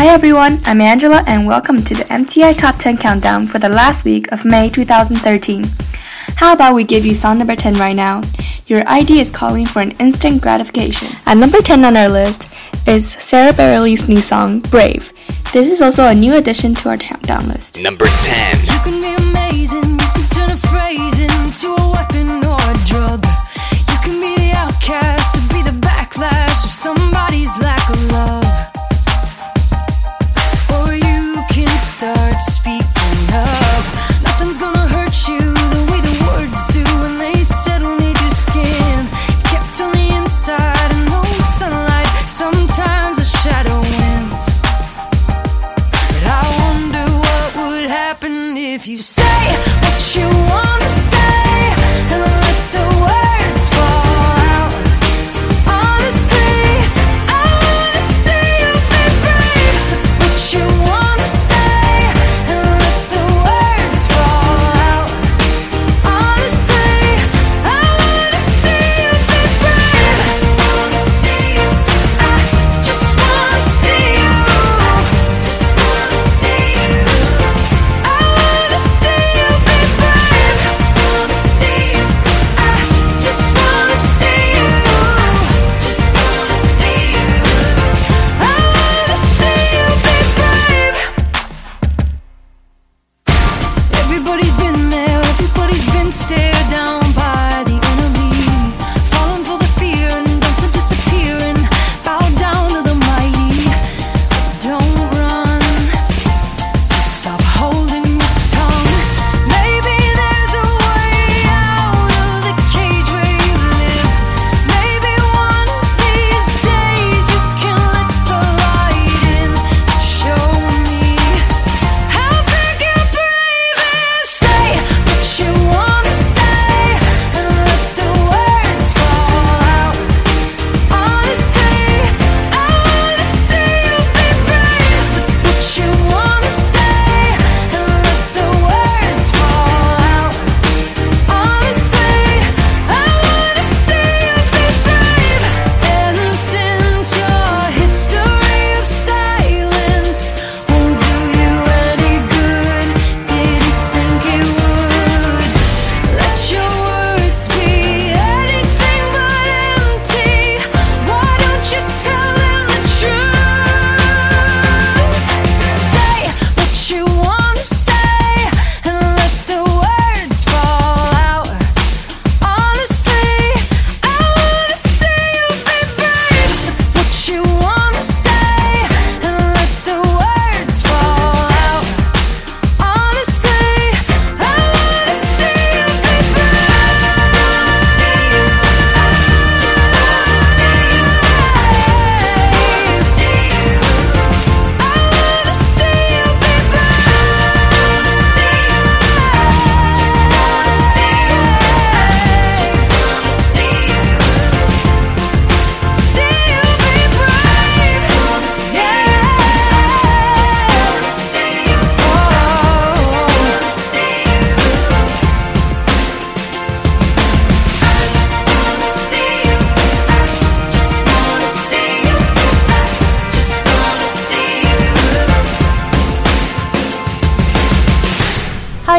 Hi everyone, I'm Angela and welcome to the MTI Top 10 Countdown for the last week of May 2013. How about we give you song number 10 right now? Your ID is calling for an instant gratification. At number 10 on our list is Sara Bareilles' new song, Brave. This is also a new addition to our countdown list. Number 10.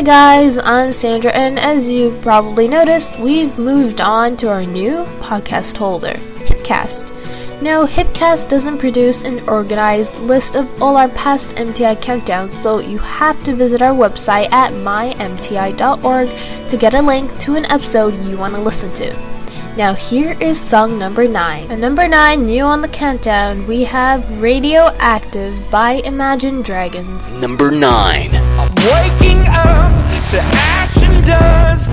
Guys, I'm Sandra, and as you probably noticed, we've moved on to our new podcast holder, Hipcast. Now, Hipcast doesn't produce an organized list of all our past MTI countdowns, so you have to visit our website at mymti.org to get a link to an episode you want to listen to. Now here is song number 9. At number 9, new on the countdown, we have Radioactive by Imagine Dragons. Number 9. I'm waking up to ash and dust.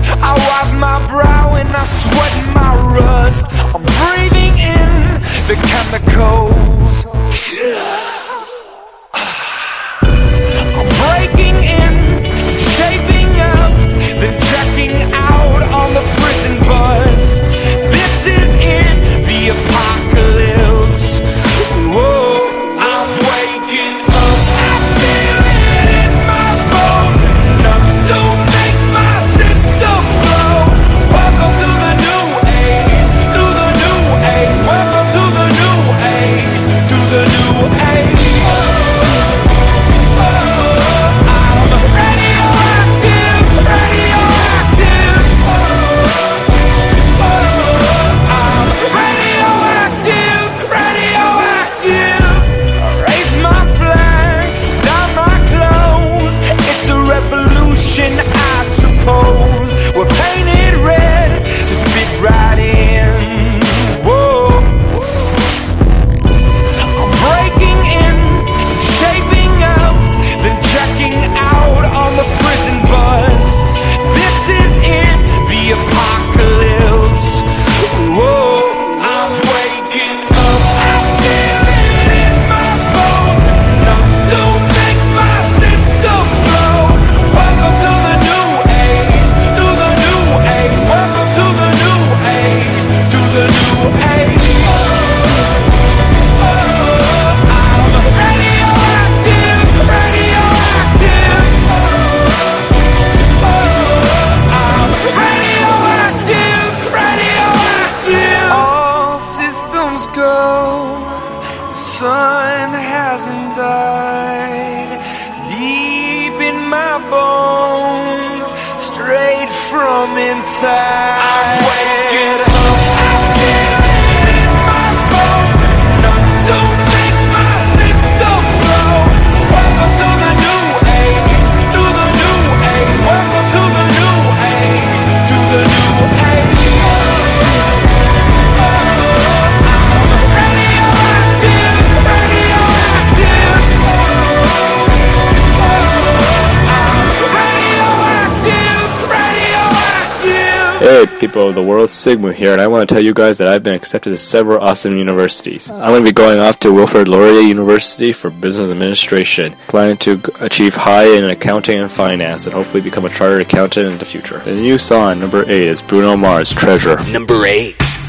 Of the World Sigma here, and I want to tell you guys that I've been accepted to several awesome universities. I'm going to be going off to Wilfrid Laurier University for Business Administration, planning to achieve high in accounting and finance, and hopefully become a chartered accountant in the future. The new song, number 8, is Bruno Mars, Treasure. Number 8.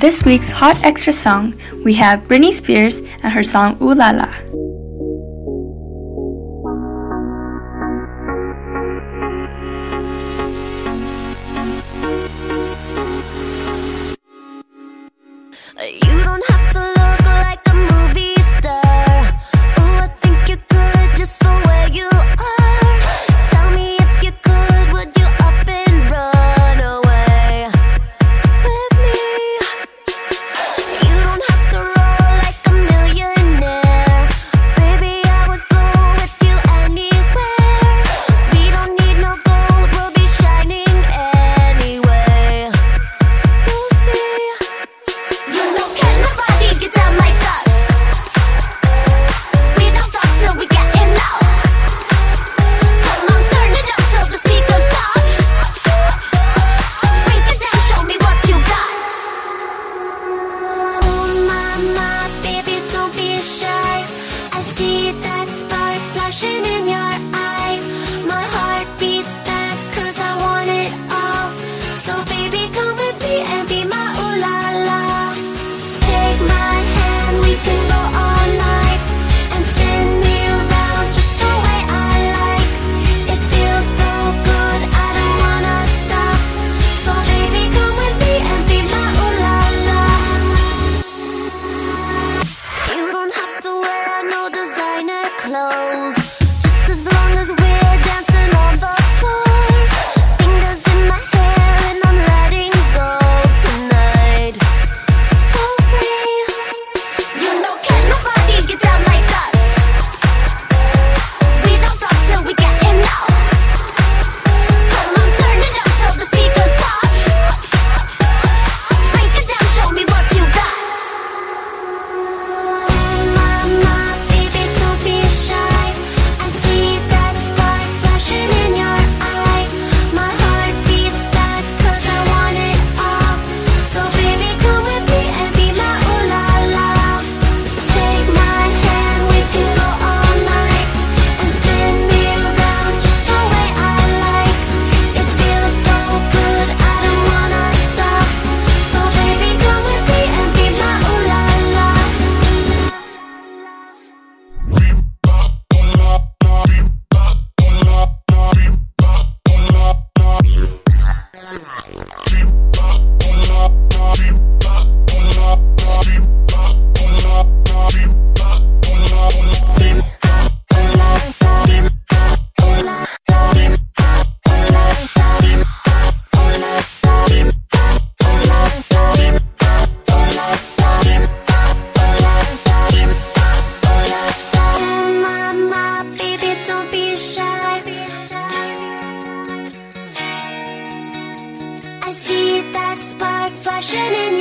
this week's Hot Extra song, we have Britney Spears and her song Ooh La La. passion in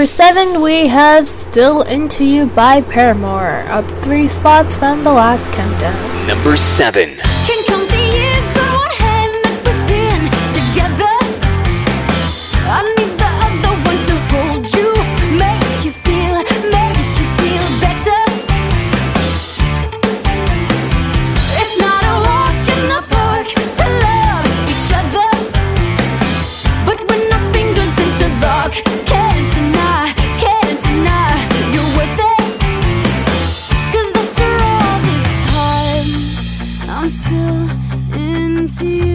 number 7 we have Still Into You by Paramore, up 3 spots from the last countdown. Number 7 see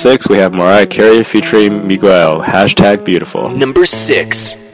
six, we have Mariah Carey featuring Miguel. Hashtag beautiful. Number six.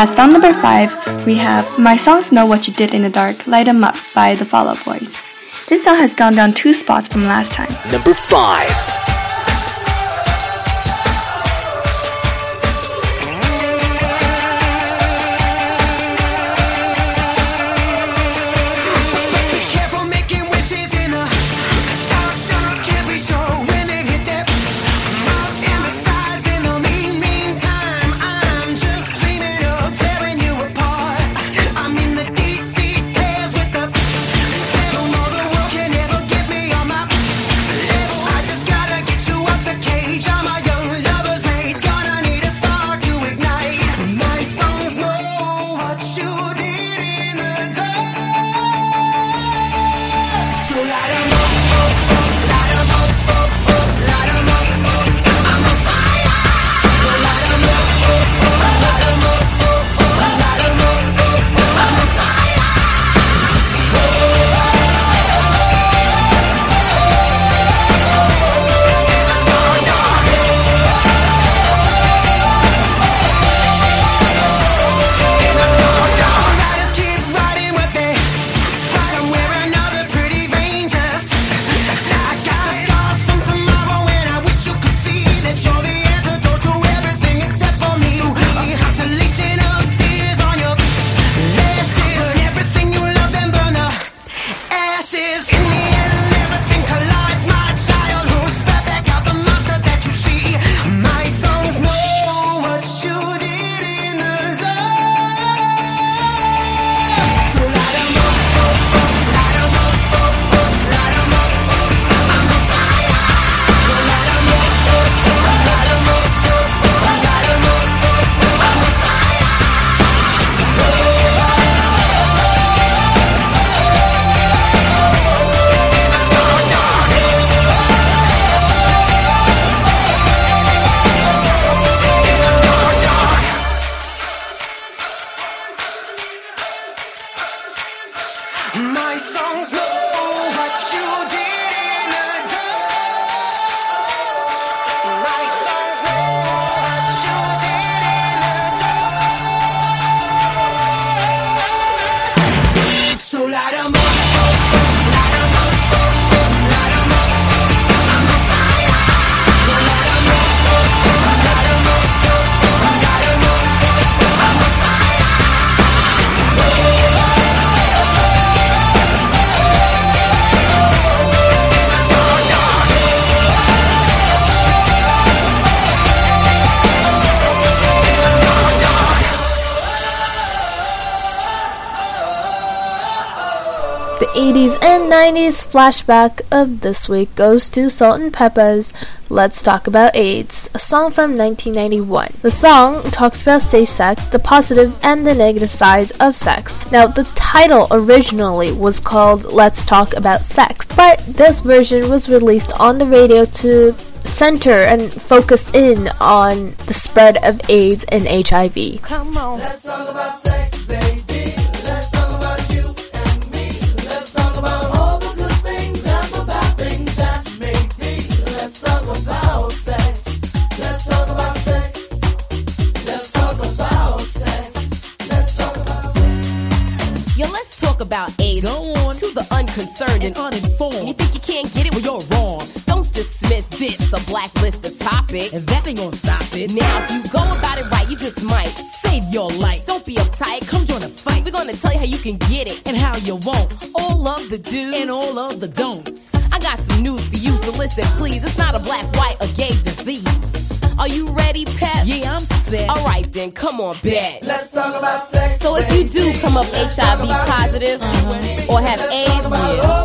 At song number 5, we have My Songs Know What You Did in the Dark, Light 'em Up by the Fall Out Boys. This song has gone down two spots from last time. Number 5. 80s and 90s flashback of this week goes to Salt and Pepa's Let's Talk About AIDS, a song from 1991. The song talks about safe sex, the positive and the negative sides of sex. Now, the title originally was called Let's Talk About Sex, but this version was released on the radio to center and focus in on the spread of AIDS and HIV. Come on. Let's talk about sex, baby. Talk about AIDS. Go on. To the unconcerned and uninformed. You think you can't get it? Well, you're wrong. Don't dismiss this, a blacklist the topic. And that ain't gonna stop it. Now, if you go about it right, you just might save your life. Don't be uptight, come join the fight. We're gonna tell you how you can get it and how you won't. All of the do's and all of the don'ts. I got some news for you, so listen, please. It's not a black, white, or gay disease. Are you ready, Pep? Yeah, I'm set. All right, then, come on, bet. Let's talk about sex. So if you do come up HIV positive or have AIDS,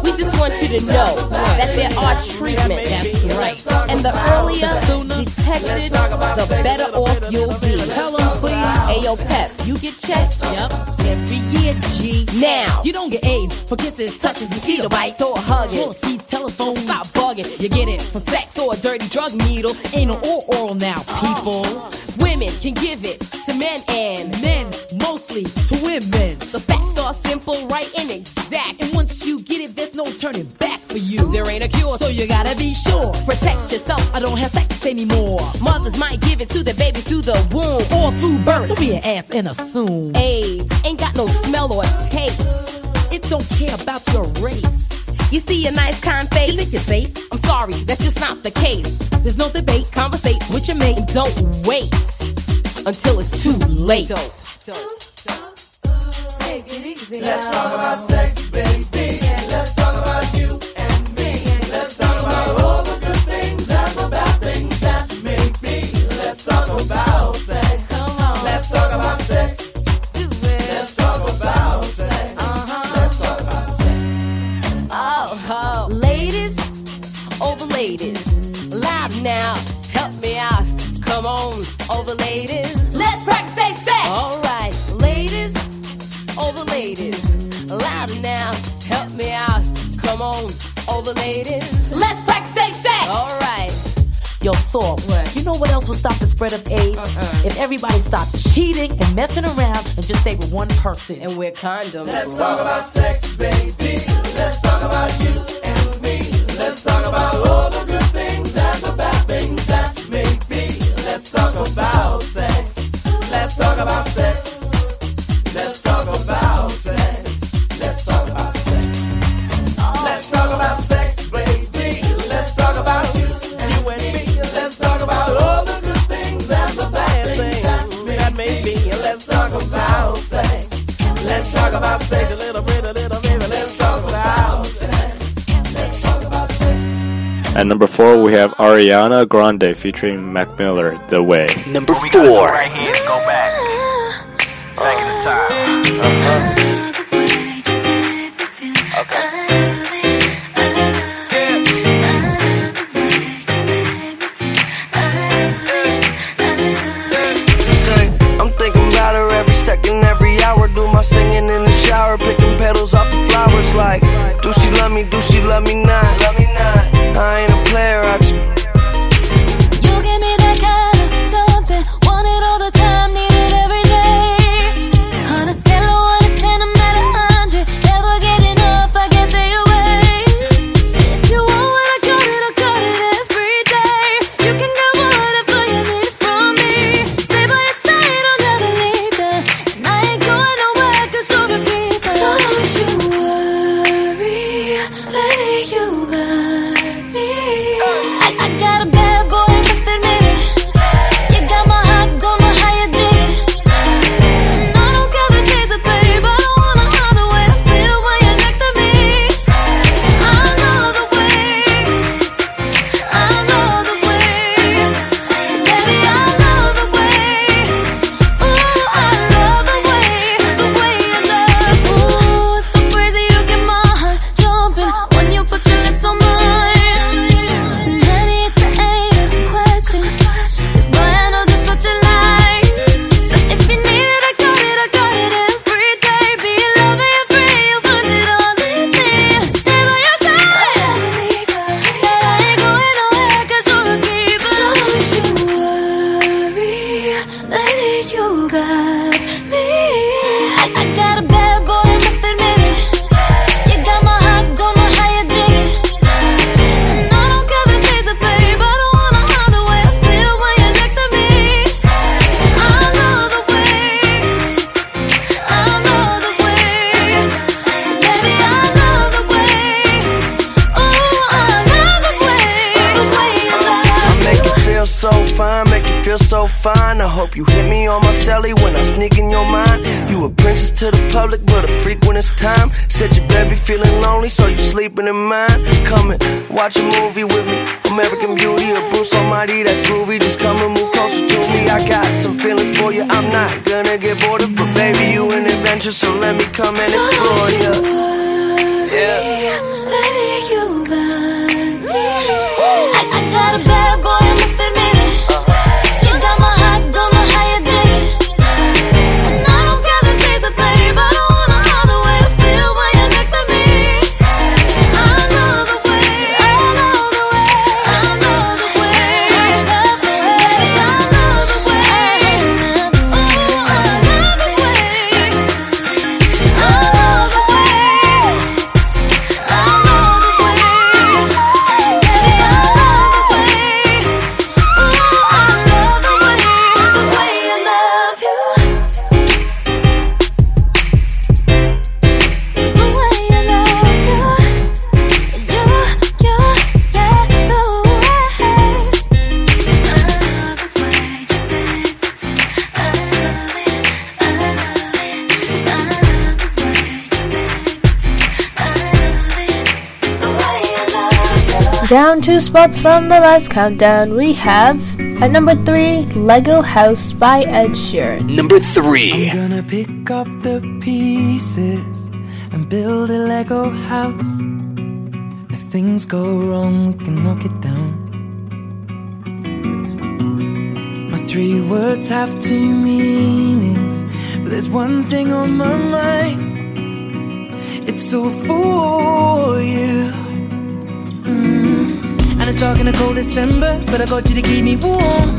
we just want you to know that there are treatments. That's right. And the earlier detected, the better off you'll be. Tell 'em, please. Hey, yo, Pep, you get checked? Yep. Every year, G. Now, you don't get AIDS for kisses, touches, mosquito bites, or hugging. Call Steve's telephone, stop bugging. You get it for sex or a dirty drug needle, anal or oral now, people. Women can give it to men and men mostly to women. The facts are simple, right, and exact. And once you get it, there's no turning back for you. There ain't a cure, so you gotta be sure. Protect yourself, I don't have sex anymore. Mothers might give it to their babies through the womb or through birth. Don't be an ass and assume. AIDS ain't got no smell or taste. It don't care about your race. You see a nice, kind face. You think you're safe? I'm sorry, that's just not the case. There's no debate, conversate with your mate. Don't wait until it's too late. Don't, don't, don't. Take it easy. Let's talk about sex, baby. over all the ladies. Let's practice safe sex. All right, ladies, all the ladies, loud now, help me out. Come on, all the ladies. Let's practice safe sex. All right. your thought. you know what else will stop the spread of AIDS? Uh-uh. If everybody stopped cheating and messing around and just stay with one person and wear condoms. Let's talk about sex, baby. Let's talk about you At number four, we have Ariana Grande featuring Mac Miller, The Way. Number four. You hit me on my celly when I sneak in your mind. You a princess to the public, but a freak when it's time. Said your baby feeling lonely, so you sleeping in mine. Come and watch a movie with me. American Beauty or Bruce Almighty, that's groovy. Just come and move closer to me. I got some feelings for you. I'm not gonna get bored of, but baby, you an adventure, so let me come and explore you. Yeah. Down two spots from the last countdown, we have at number three, Lego House by Ed Sheeran. Number 3. I'm gonna pick up the pieces and build a Lego house. If things go wrong, we can knock it down. My three words have two meanings, but there's one thing on my mind. It's all for you. And it's dark in a cold December, but I got you to keep me warm.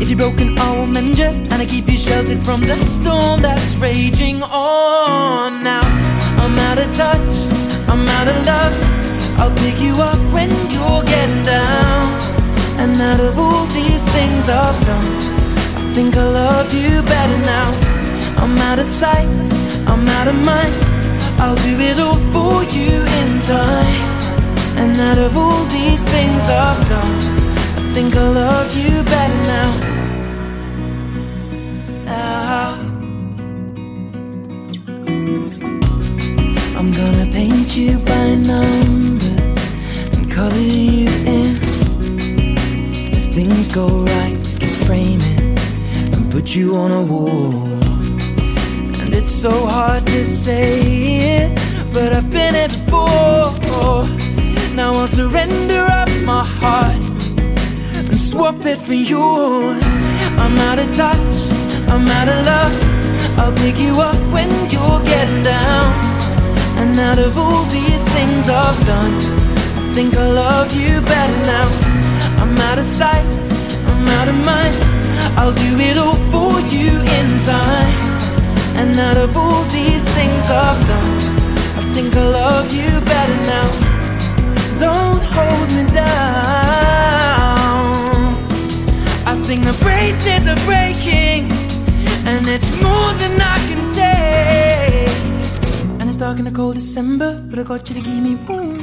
If you're broken, I will mend you, and I keep you sheltered from the storm that's raging on. Now I'm out of touch, I'm out of love. I'll pick you up when you're getting down. And out of all these things I've done, I think I love you better now. I'm out of sight, I'm out of mind. I'll do it all for you in time. And out of all these things I've done, I think I love you better now. Now. I'm gonna paint you by numbers and color you in. If things go right, we can frame it and put you on a wall. It's so hard to say it, but I've been it before. Now I'll surrender up my heart and swap it for yours. I'm out of touch, I'm out of love. I'll pick you up when you're getting down. And out of all these things I've done, I think I love you better now. I'm out of sight, I'm out of mind. I'll do it all for you in time. And out of all these things I've done, I think I love you better now. Don't hold me down. I think the braces are breaking, and it's more than I can take. And it's dark in the cold December, but I got you to keep me warm.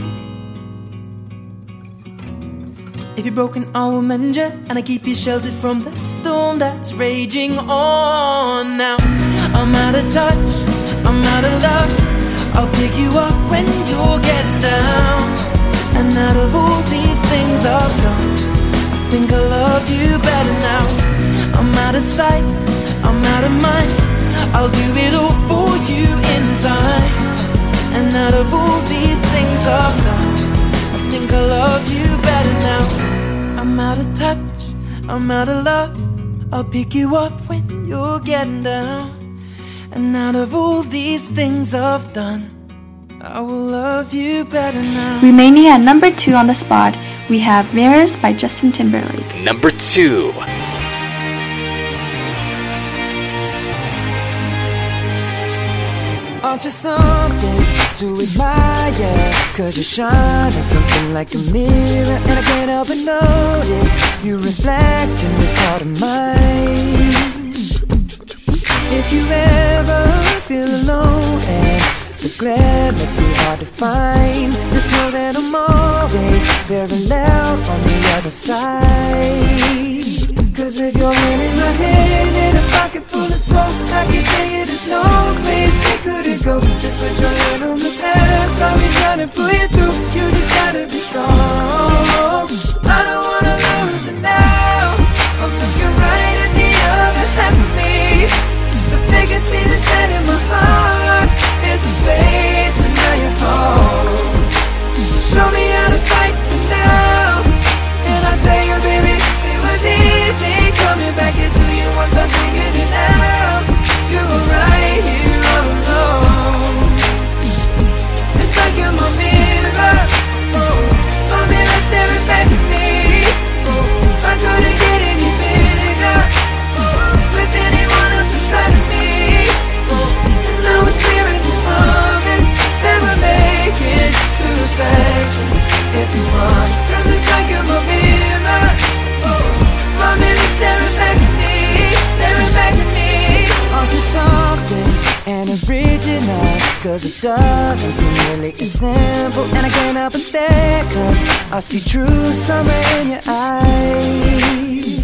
If you're broken, I will mend you, and I keep you sheltered from the storm that's raging on. Now I'm out of touch, I'm out of love. I'll pick you up when you're getting down. And out of all these things I've done, I think I love you better now. I'm out of sight, I'm out of mind. I'll do it all for you in time. And out of all these things I've done, I think I love you better now. I'm out of touch, I'm out of love. I'll pick you up when you're getting down. And out of all these things I've done, I will love you better now. Remaining at number two on the spot, we have Mirrors by Justin Timberlake. Number 2. Aren't you something to admire? Cause you shine at something like a mirror And I can't help but notice You reflect in this heart of mine If you ever feel alone and the glare makes me hard to find Just know that I'm always very loud on the other side. Cause with your hand in my hand and a pocket full of soap I can tell you there's no place we couldn't go Just put your hand on the past I'll be trying to pull you through. You just gotta be strong see the set in my heart. There's a space home Show me Cause it doesn't seem really as simple And I can't help but stare Cause I see true summer in your eyes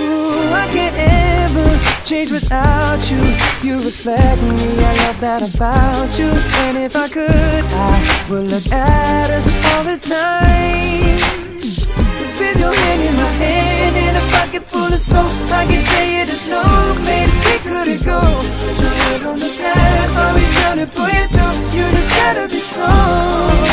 Ooh, I can't ever change without you. You reflect me, I love that about you. And if I could, I would look at us all the time. Cause with your hand in my hand and a pocket full of soap, I can tell you there's no place we couldn't go. Put your on the trying to pull you through. You just gotta be strong.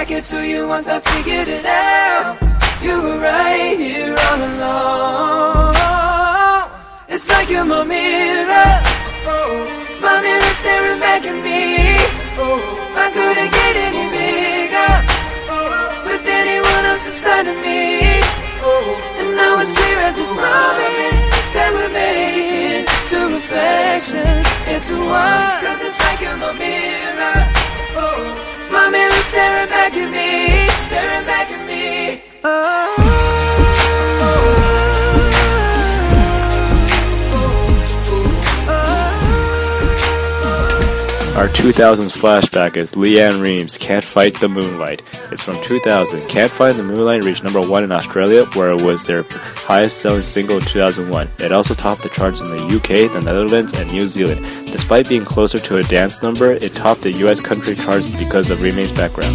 Back into you once I figured it out. You were right here all along. It's like you're my mirror. My mirror staring back at me. I couldn't get any bigger. With anyone else beside of me. And now it's clear as this promise that we're making two reflections into one. Cause it's like you're my mirror. Oh, staring back at me, staring back at me. Oh. Our 2000s flashback is LeAnn Rimes, Can't Fight the Moonlight. It's from 2000. Can't Fight the Moonlight reached number one in Australia, where it was their highest selling single in 2001. It also topped the charts in the UK, the Netherlands, and New Zealand. Despite being closer to a dance number, it topped the US country charts because of Rimes' background.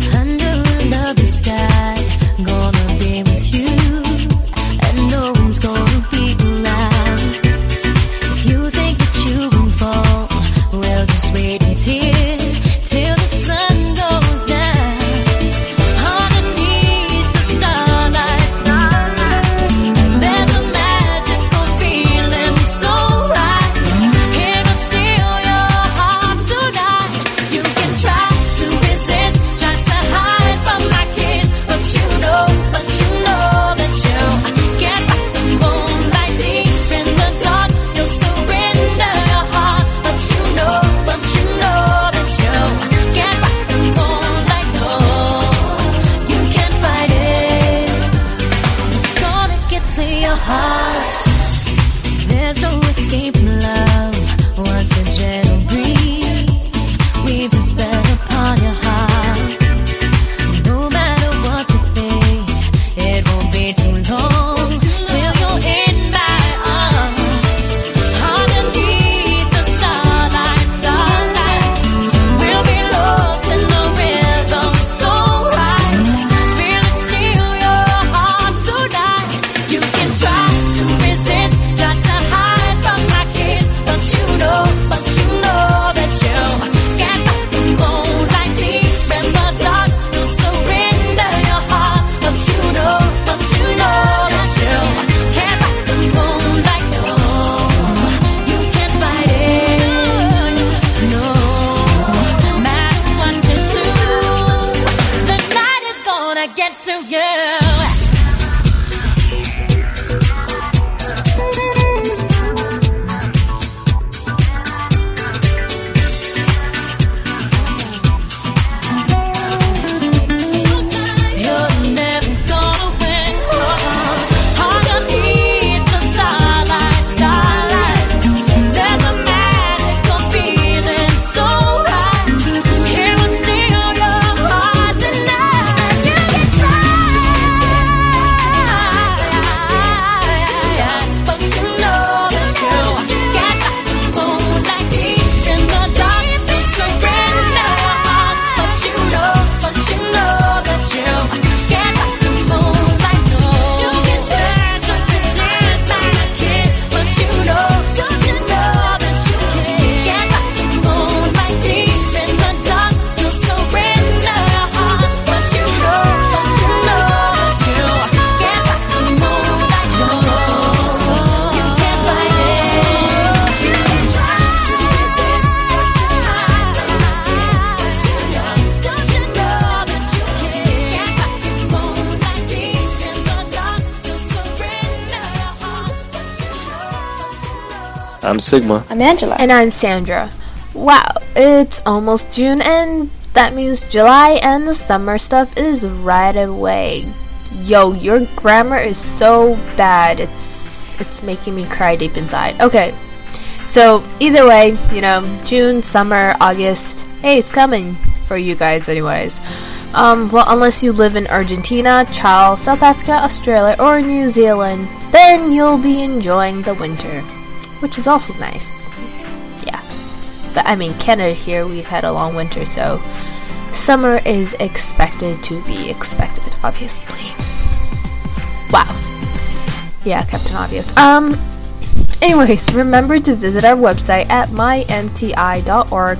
Sigma. I'm Angela. And I'm Sandra. Wow, it's almost June, and that means July and the summer stuff is right away. Yo, your grammar is so bad. It's it's making me cry deep inside. Okay. So, either way, you know, June, summer, August, hey, it's coming for you guys anyways. Um, well, unless you live in Argentina, Chile, South Africa, Australia, or New Zealand, then you'll be enjoying the winter, which is also nice. Yeah. But I mean, Canada here, we've had a long winter, so summer is expected to be expected, obviously. Wow. Yeah, Captain Obvious. Um, anyways, remember to visit our website at mymti.org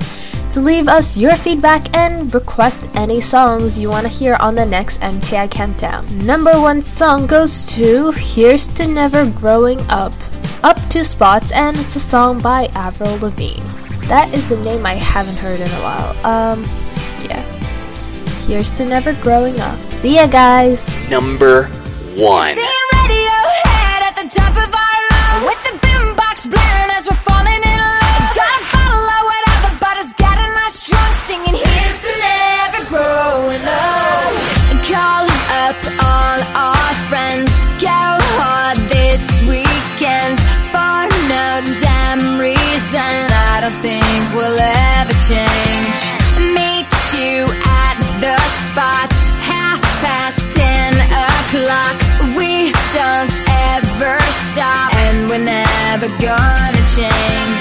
to leave us your feedback and request any songs you want to hear on the next MTI Countdown. Number one song goes to Here's to Never Growing Up. Up two spots, and it's a song by Avril Lavigne. That is the name I haven't heard in a while. Um, yeah. Here's to Never Growing Up. See ya, guys! Number one. Singing Radiohead at the top of our lungs With the boombox blaring as we're falling we'll ever change. Meet you at the spot Half past ten o'clock. We don't ever stop And we're never gonna change